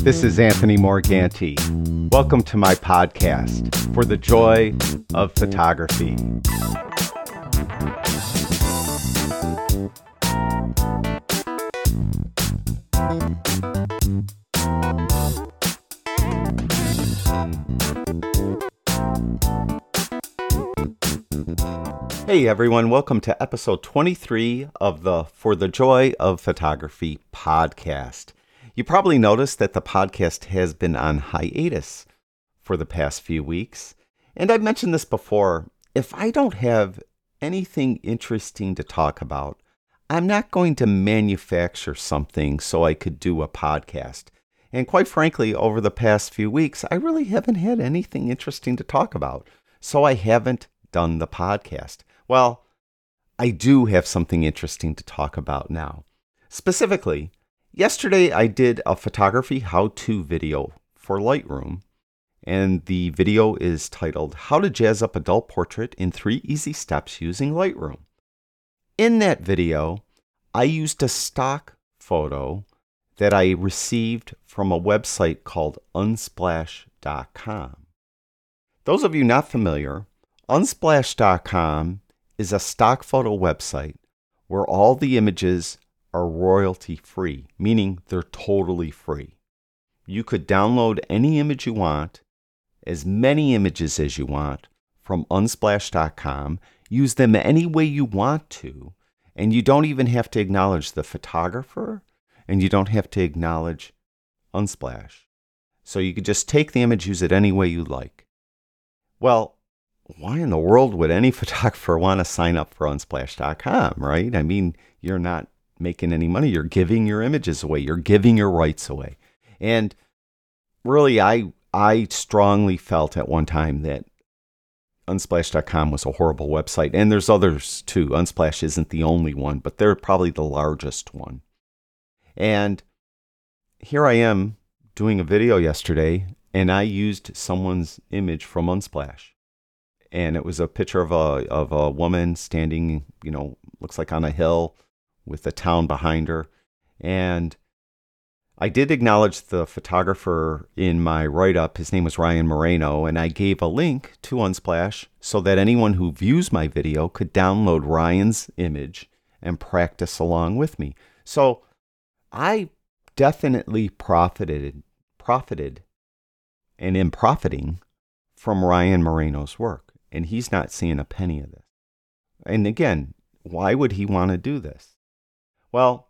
This is Anthony Morganti. Welcome to my podcast for the joy of photography. Hey everyone, welcome to episode 23 of the For the Joy of Photography podcast. You probably noticed that the podcast has been on hiatus for the past few weeks. And I've mentioned this before if I don't have anything interesting to talk about, I'm not going to manufacture something so I could do a podcast. And quite frankly, over the past few weeks, I really haven't had anything interesting to talk about. So I haven't done the podcast. Well, I do have something interesting to talk about now. Specifically, yesterday I did a photography how to video for Lightroom, and the video is titled How to Jazz Up a Dull Portrait in Three Easy Steps Using Lightroom. In that video, I used a stock photo that I received from a website called unsplash.com. Those of you not familiar, unsplash.com is a stock photo website where all the images are royalty free, meaning they're totally free. You could download any image you want, as many images as you want, from unsplash.com, use them any way you want to, and you don't even have to acknowledge the photographer and you don't have to acknowledge Unsplash. So you could just take the image, use it any way you like. Well, why in the world would any photographer want to sign up for unsplash.com, right? I mean, you're not making any money. You're giving your images away. You're giving your rights away. And really I I strongly felt at one time that unsplash.com was a horrible website. And there's others too. Unsplash isn't the only one, but they're probably the largest one. And here I am doing a video yesterday and I used someone's image from Unsplash and it was a picture of a of a woman standing, you know, looks like on a hill with a town behind her. And I did acknowledge the photographer in my write up. His name was Ryan Moreno, and I gave a link to Unsplash so that anyone who views my video could download Ryan's image and practice along with me. So I definitely profited profited and am profiting from Ryan Moreno's work and he's not seeing a penny of this. And again, why would he want to do this? Well,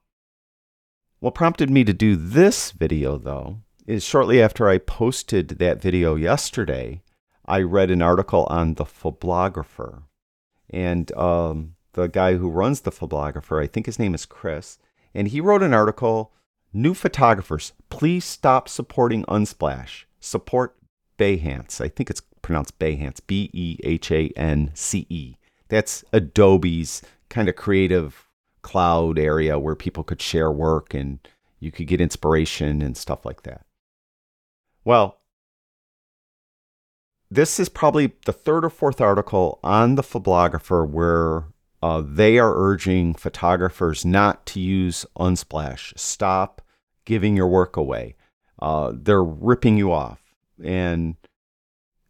what prompted me to do this video, though, is shortly after I posted that video yesterday, I read an article on the Phoblographer. And um, the guy who runs the Phoblographer, I think his name is Chris, and he wrote an article New photographers, please stop supporting Unsplash. Support Behance. I think it's pronounced Behance, B E H A N C E. That's Adobe's kind of creative cloud area where people could share work and you could get inspiration and stuff like that. Well, this is probably the third or fourth article on the Phoblographer where uh, they are urging photographers not to use Unsplash. Stop giving your work away. Uh, they're ripping you off. And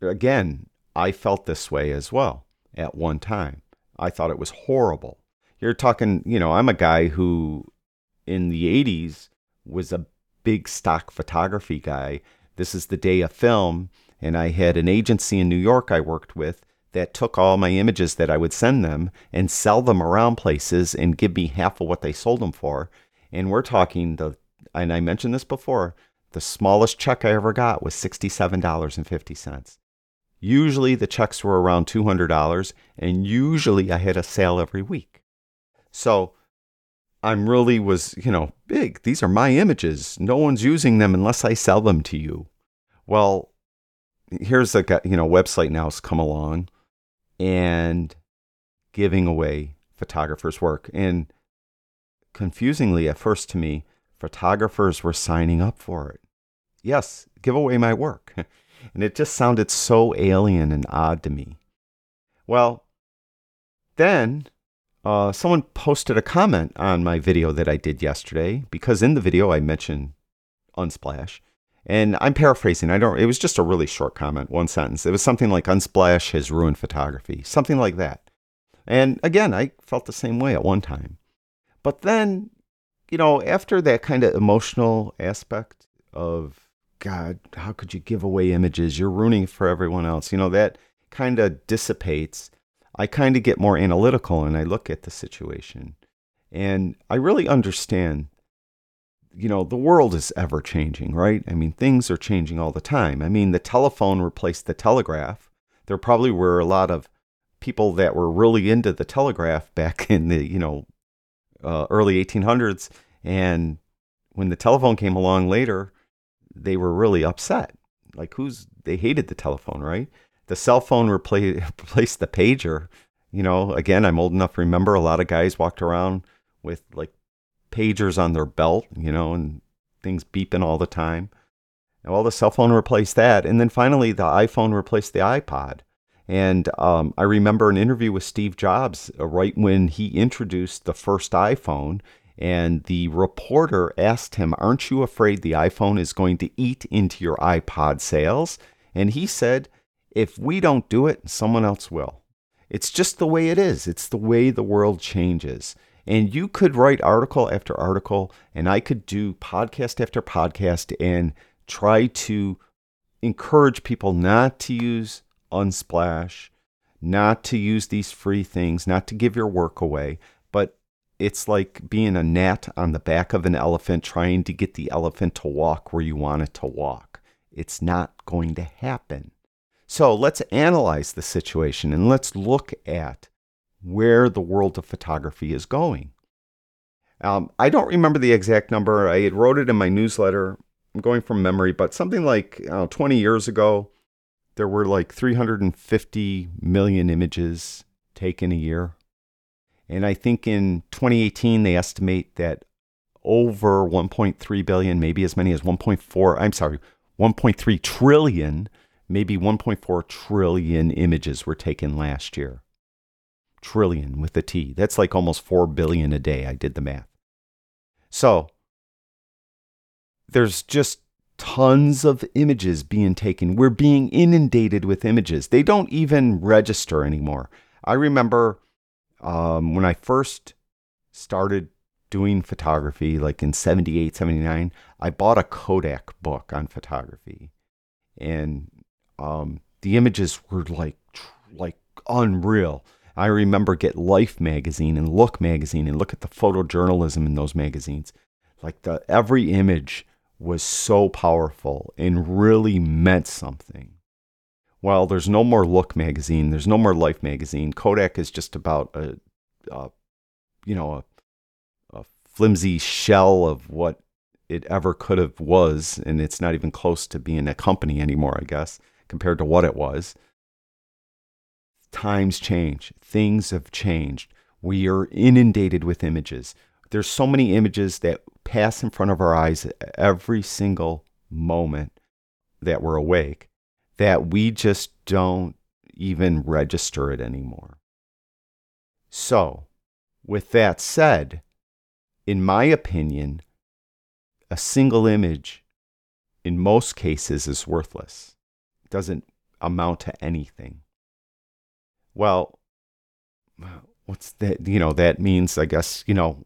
again, I felt this way as well at one time. I thought it was horrible. You're talking, you know, I'm a guy who in the 80s was a big stock photography guy. This is the day of film. And I had an agency in New York I worked with that took all my images that I would send them and sell them around places and give me half of what they sold them for. And we're talking the, and I mentioned this before, the smallest check I ever got was $67.50. Usually the checks were around $200, and usually I had a sale every week. So I'm really was, you know, big. These are my images. No one's using them unless I sell them to you. Well, here's a you know website now has come along and giving away photographers' work. And confusingly at first to me, photographers were signing up for it. Yes, give away my work. and it just sounded so alien and odd to me. Well, then uh, someone posted a comment on my video that I did yesterday because in the video I mentioned Unsplash. And I'm paraphrasing. I don't. It was just a really short comment, one sentence. It was something like "Unsplash has ruined photography," something like that. And again, I felt the same way at one time. But then, you know, after that kind of emotional aspect of God, how could you give away images? You're ruining it for everyone else. You know, that kind of dissipates. I kind of get more analytical and I look at the situation. And I really understand you know, the world is ever changing, right? I mean, things are changing all the time. I mean, the telephone replaced the telegraph. There probably were a lot of people that were really into the telegraph back in the, you know, uh, early 1800s. And when the telephone came along later, they were really upset. Like, who's, they hated the telephone, right? The cell phone repla- replaced the pager. You know, again, I'm old enough to remember a lot of guys walked around with like pagers on their belt, you know, and things beeping all the time. Well, the cell phone replaced that. And then finally, the iPhone replaced the iPod. And um, I remember an interview with Steve Jobs uh, right when he introduced the first iPhone. And the reporter asked him, Aren't you afraid the iPhone is going to eat into your iPod sales? And he said, If we don't do it, someone else will. It's just the way it is, it's the way the world changes. And you could write article after article, and I could do podcast after podcast and try to encourage people not to use Unsplash, not to use these free things, not to give your work away. It's like being a gnat on the back of an elephant trying to get the elephant to walk where you want it to walk. It's not going to happen. So let's analyze the situation and let's look at where the world of photography is going. Um, I don't remember the exact number. I wrote it in my newsletter. I'm going from memory, but something like know, 20 years ago, there were like 350 million images taken a year. And I think in 2018, they estimate that over 1.3 billion, maybe as many as 1.4, I'm sorry, 1.3 trillion, maybe 1.4 trillion images were taken last year trillion with a T. That's like almost 4 billion a day. I did the math. So there's just tons of images being taken. We're being inundated with images. They don't even register anymore. I remember um, when I first started doing photography, like in 78, 79, I bought a Kodak book on photography. And um, the images were like, like unreal. I remember Get Life magazine and Look magazine and look at the photojournalism in those magazines. Like the every image was so powerful and really meant something. Well, there's no more Look magazine, there's no more Life magazine. Kodak is just about a, a you know, a, a flimsy shell of what it ever could have was, and it's not even close to being a company anymore, I guess, compared to what it was times change, things have changed. We are inundated with images. There's so many images that pass in front of our eyes every single moment that we're awake that we just don't even register it anymore. So, with that said, in my opinion, a single image in most cases is worthless. It doesn't amount to anything. Well, what's that? You know, that means, I guess, you know,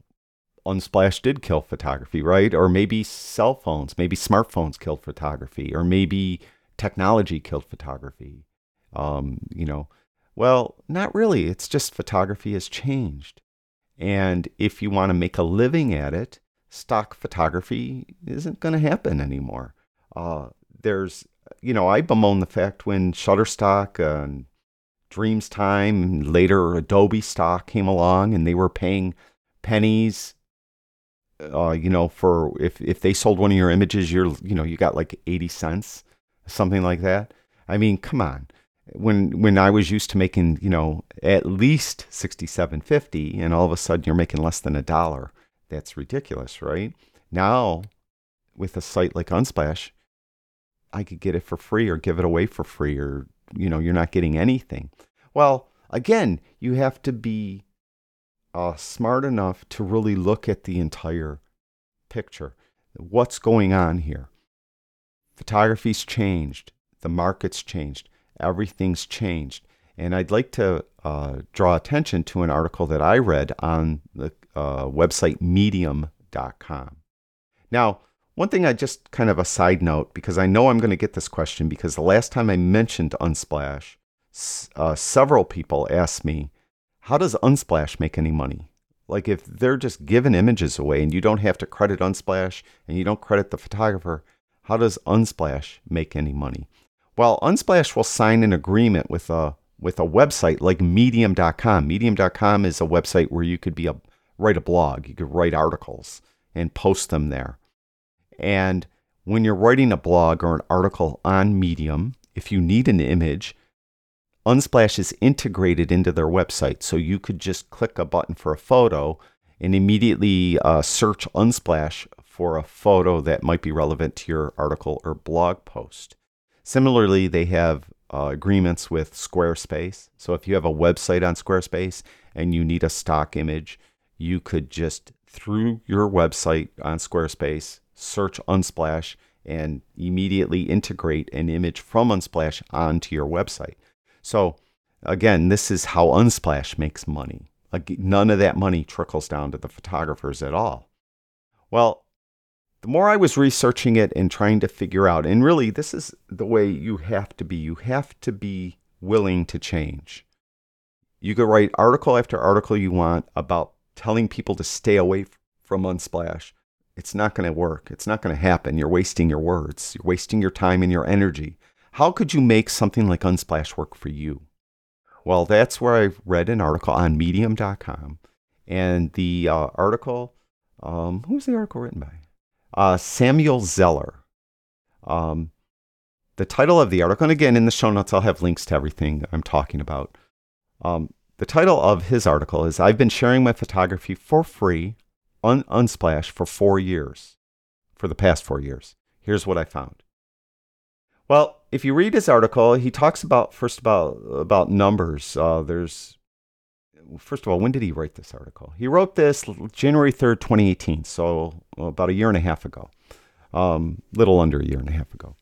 Unsplash did kill photography, right? Or maybe cell phones, maybe smartphones killed photography, or maybe technology killed photography. Um, you know, well, not really. It's just photography has changed. And if you want to make a living at it, stock photography isn't going to happen anymore. Uh, there's, you know, I bemoan the fact when Shutterstock and Dreamstime, later Adobe stock came along, and they were paying pennies. Uh, you know, for if if they sold one of your images, you're you know you got like eighty cents, something like that. I mean, come on. When when I was used to making you know at least sixty seven fifty, and all of a sudden you're making less than a dollar, that's ridiculous, right? Now, with a site like Unsplash, I could get it for free or give it away for free or you know, you're not getting anything. Well, Again, you have to be uh, smart enough to really look at the entire picture. What's going on here? Photography's changed, the market's changed, everything's changed. And I'd like to uh, draw attention to an article that I read on the uh, website medium.com. Now, one thing I just kind of a side note, because I know I'm going to get this question, because the last time I mentioned Unsplash, uh, several people asked me, how does Unsplash make any money? Like if they're just giving images away and you don't have to credit Unsplash and you don't credit the photographer, how does Unsplash make any money? Well, Unsplash will sign an agreement with a with a website like medium.com. Medium.com is a website where you could be a write a blog, you could write articles and post them there. And when you're writing a blog or an article on Medium, if you need an image, Unsplash is integrated into their website. So you could just click a button for a photo and immediately uh, search Unsplash for a photo that might be relevant to your article or blog post. Similarly, they have uh, agreements with Squarespace. So if you have a website on Squarespace and you need a stock image, you could just, through your website on Squarespace, search Unsplash and immediately integrate an image from Unsplash onto your website. So, again, this is how Unsplash makes money. Like None of that money trickles down to the photographers at all. Well, the more I was researching it and trying to figure out, and really, this is the way you have to be. You have to be willing to change. You could write article after article you want about telling people to stay away from Unsplash. It's not going to work. It's not going to happen. You're wasting your words. You're wasting your time and your energy. How could you make something like Unsplash work for you? Well, that's where I read an article on medium.com. And the uh, article, um, who was the article written by? Uh, Samuel Zeller. Um, the title of the article, and again, in the show notes, I'll have links to everything I'm talking about. Um, the title of his article is I've been sharing my photography for free on Unsplash for four years, for the past four years. Here's what I found. Well, if you read his article, he talks about first about about numbers. Uh, there's first of all, when did he write this article? He wrote this January 3rd, 2018, so about a year and a half ago, um, little under a year and a half ago.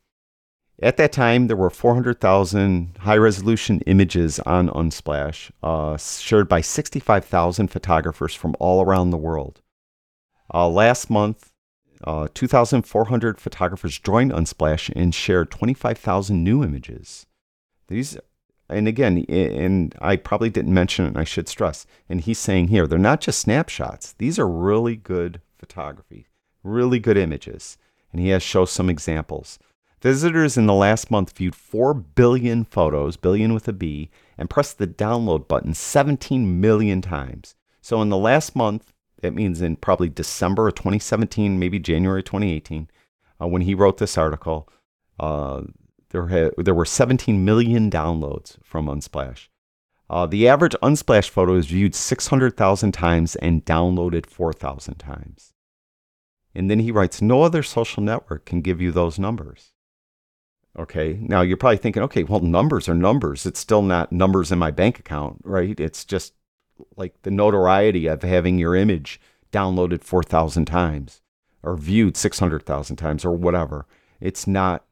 At that time, there were 400,000 high resolution images on Unsplash, uh, shared by 65,000 photographers from all around the world. Uh, last month, uh, 2,400 photographers joined Unsplash and shared 25,000 new images. These and again, and I probably didn't mention it, and I should stress, and he's saying here, they're not just snapshots. These are really good photography, really good images. And he has shown some examples. Visitors in the last month viewed 4 billion photos, billion with a B, and pressed the download button 17 million times. So in the last month, that means in probably December of 2017, maybe January 2018, uh, when he wrote this article, uh, there, ha- there were 17 million downloads from Unsplash. Uh, the average Unsplash photo is viewed 600,000 times and downloaded 4,000 times. And then he writes, No other social network can give you those numbers. Okay, now you're probably thinking, okay, well, numbers are numbers. It's still not numbers in my bank account, right? It's just like the notoriety of having your image downloaded 4,000 times or viewed 600,000 times or whatever. It's not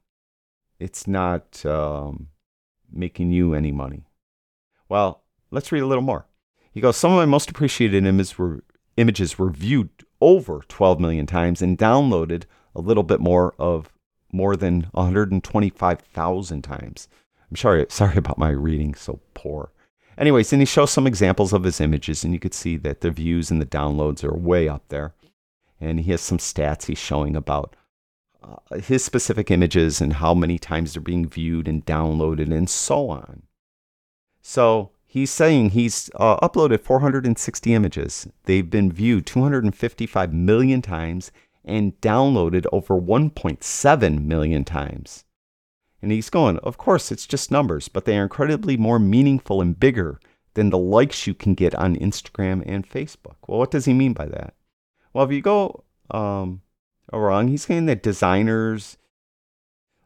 it's not um, making you any money. Well, let's read a little more. He goes, Some of my most appreciated images were, images were viewed over 12 million times and downloaded a little bit more of more than 125,000 times. I'm sorry, sorry about my reading so poor. Anyways, and he shows some examples of his images, and you could see that the views and the downloads are way up there. And he has some stats he's showing about uh, his specific images and how many times they're being viewed and downloaded and so on. So he's saying he's uh, uploaded 460 images. They've been viewed 255 million times and downloaded over 1.7 million times. And he's going, of course, it's just numbers, but they are incredibly more meaningful and bigger than the likes you can get on Instagram and Facebook. Well, what does he mean by that? Well, if you go um, wrong. He's saying that designers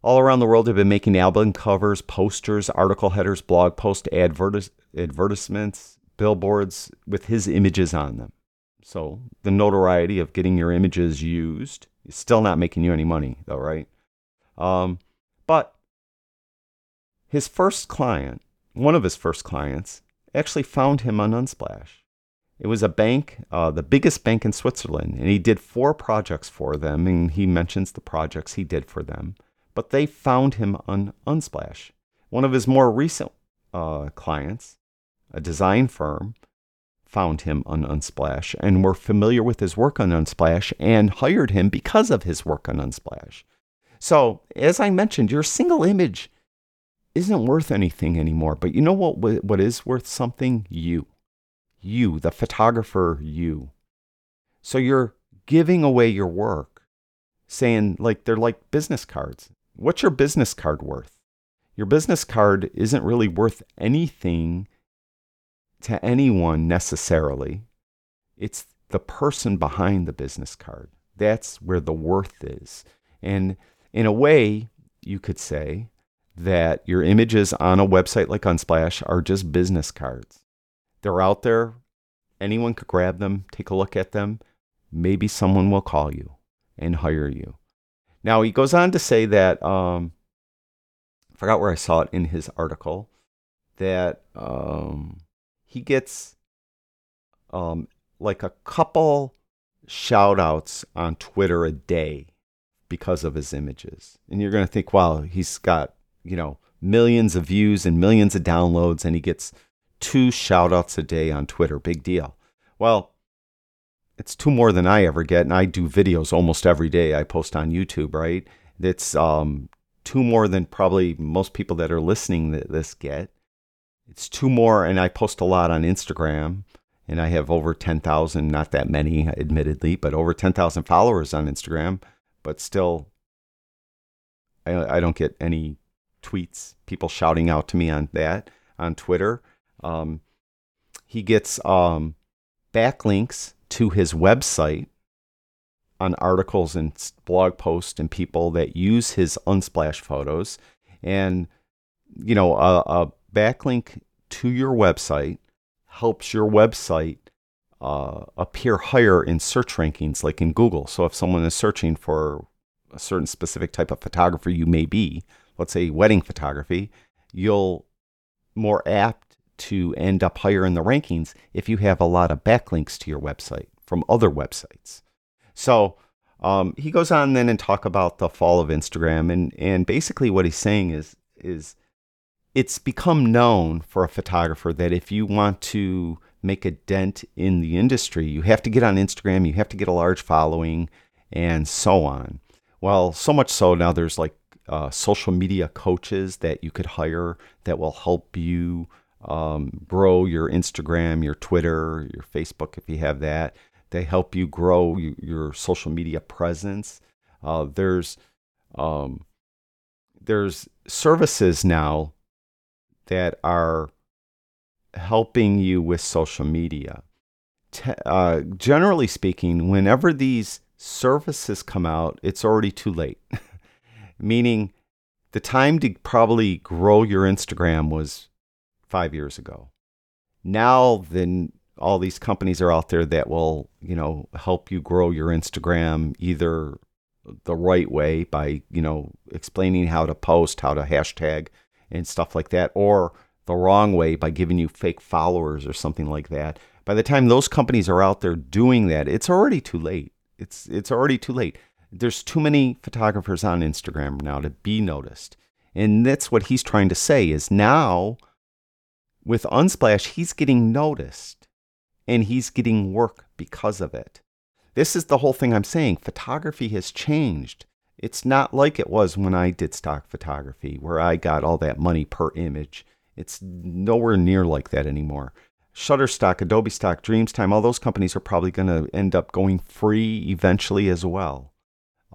all around the world have been making album covers, posters, article headers, blog posts, advertis- advertisements, billboards with his images on them. So the notoriety of getting your images used is still not making you any money, though, right? Um, but his first client, one of his first clients, actually found him on Unsplash. It was a bank, uh, the biggest bank in Switzerland, and he did four projects for them, and he mentions the projects he did for them. But they found him on Unsplash. One of his more recent uh, clients, a design firm, found him on Unsplash and were familiar with his work on Unsplash and hired him because of his work on Unsplash. So, as I mentioned, your single image isn't worth anything anymore. But you know what? What is worth something? You, you, the photographer, you. So you're giving away your work, saying like they're like business cards. What's your business card worth? Your business card isn't really worth anything to anyone necessarily. It's the person behind the business card. That's where the worth is. And in a way, you could say that your images on a website like Unsplash are just business cards. They're out there. Anyone could grab them, take a look at them. Maybe someone will call you and hire you. Now, he goes on to say that, um, I forgot where I saw it in his article, that um, he gets um, like a couple shout outs on Twitter a day because of his images. And you're going to think, wow, he's got, you know, millions of views and millions of downloads, and he gets two shout outs a day on Twitter. Big deal. Well, it's two more than I ever get, and I do videos almost every day. I post on YouTube, right? It's um, two more than probably most people that are listening to this get. It's two more, and I post a lot on Instagram, and I have over 10,000, not that many, admittedly, but over 10,000 followers on Instagram. But still, I, I don't get any tweets, people shouting out to me on that on Twitter. Um, he gets um, backlinks to his website on articles and blog posts and people that use his Unsplash photos. And, you know, a, a backlink to your website helps your website uh, appear higher in search rankings, like in Google. So if someone is searching for a certain specific type of photographer you may be, let's say wedding photography, you'll more apt to end up higher in the rankings if you have a lot of backlinks to your website from other websites. So um, he goes on then and talk about the fall of Instagram, and and basically what he's saying is is it's become known for a photographer that if you want to make a dent in the industry, you have to get on Instagram, you have to get a large following, and so on. Well, so much so now there's like uh, social media coaches that you could hire that will help you um, grow your Instagram, your Twitter, your Facebook if you have that. They help you grow you, your social media presence. Uh, there's um, there's services now that are helping you with social media. uh, generally speaking, whenever these services come out, it's already too late. Meaning, the time to probably grow your Instagram was five years ago. Now, then, all these companies are out there that will, you know, help you grow your Instagram either the right way by, you know, explaining how to post, how to hashtag, and stuff like that, or the wrong way by giving you fake followers or something like that. By the time those companies are out there doing that, it's already too late. It's it's already too late. There's too many photographers on Instagram now to be noticed. And that's what he's trying to say is now with Unsplash, he's getting noticed and he's getting work because of it. This is the whole thing I'm saying. Photography has changed. It's not like it was when I did stock photography, where I got all that money per image. It's nowhere near like that anymore. Shutterstock, Adobe Stock, Dreamstime, all those companies are probably going to end up going free eventually as well,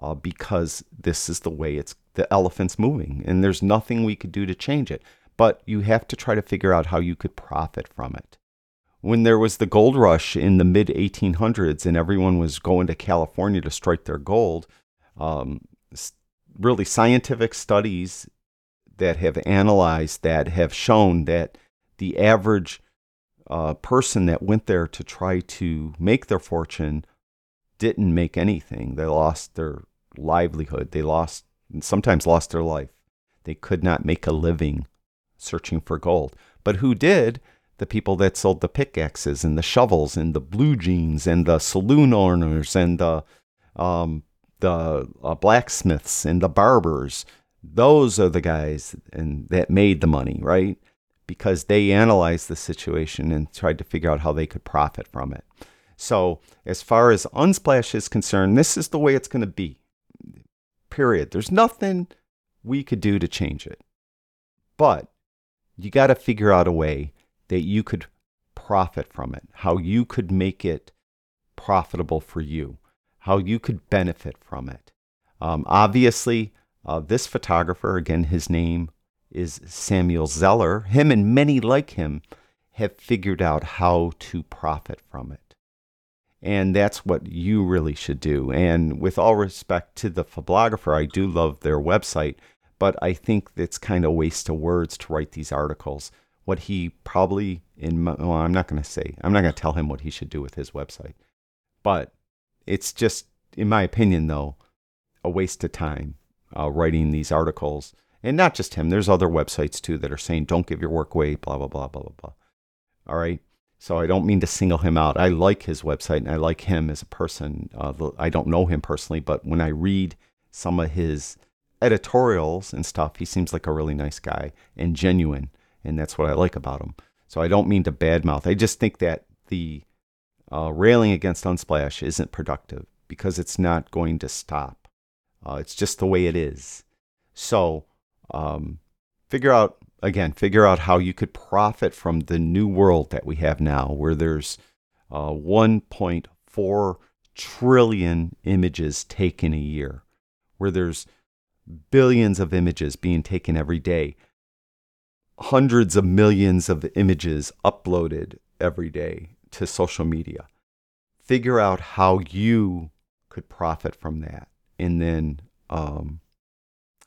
uh, because this is the way it's the elephant's moving, and there's nothing we could do to change it. But you have to try to figure out how you could profit from it. When there was the gold rush in the mid 1800s and everyone was going to California to strike their gold, um, really scientific studies that have analyzed that have shown that the average uh, person that went there to try to make their fortune didn't make anything. They lost their livelihood. They lost, sometimes lost their life. They could not make a living searching for gold. But who did? The people that sold the pickaxes and the shovels and the blue jeans and the saloon owners and the um, the uh, blacksmiths and the barbers. Those are the guys and that made the money, right? Because they analyzed the situation and tried to figure out how they could profit from it. So, as far as Unsplash is concerned, this is the way it's going to be. Period. There's nothing we could do to change it. But you got to figure out a way that you could profit from it, how you could make it profitable for you how you could benefit from it. Um, obviously, uh, this photographer, again, his name is Samuel Zeller, him and many like him have figured out how to profit from it. And that's what you really should do. And with all respect to the photographer, I do love their website, but I think it's kind of waste of words to write these articles. What he probably in my, well, I'm not going to say, I'm not going to tell him what he should do with his website, but it's just, in my opinion, though, a waste of time uh, writing these articles. And not just him, there's other websites too that are saying, don't give your work away, blah, blah, blah, blah, blah, blah. All right. So I don't mean to single him out. I like his website and I like him as a person. Uh, I don't know him personally, but when I read some of his editorials and stuff, he seems like a really nice guy and genuine. And that's what I like about him. So I don't mean to badmouth. I just think that the uh, railing against Unsplash isn't productive because it's not going to stop. Uh, it's just the way it is. So, um, figure out again, figure out how you could profit from the new world that we have now, where there's uh, 1.4 trillion images taken a year, where there's billions of images being taken every day, hundreds of millions of images uploaded every day to social media. Figure out how you could profit from that, and then um,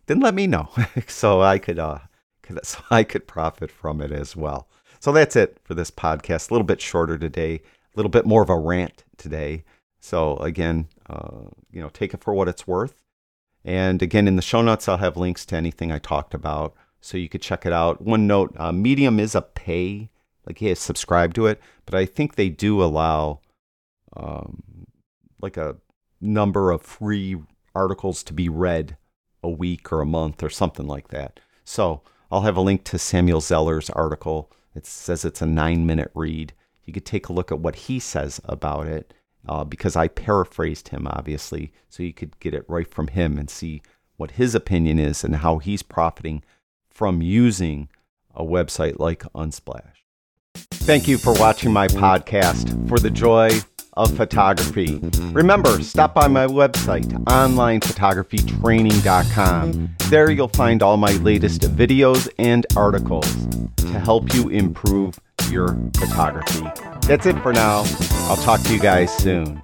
then let me know so I could uh, so I could profit from it as well. So that's it for this podcast. A little bit shorter today, a little bit more of a rant today. So again, uh, you know, take it for what it's worth. And again, in the show notes, I'll have links to anything I talked about, so you could check it out. One note: uh, Medium is a pay like yeah, subscribe to it, but I think they do allow um, like a number of free articles to be read a week or a month or something like that. So I'll have a link to Samuel Zeller's article. It says it's a nine minute read. You could take a look at what he says about it uh, because I paraphrased him, obviously, so you could get it right from him and see what his opinion is and how he's profiting from using a website like Unsplash. Thank you for watching my podcast, For the Joy of Photography. Remember, stop by my website, onlinephotographytraining.com. There you'll find all my latest videos and articles to help you improve your photography. That's it for now. I'll talk to you guys soon.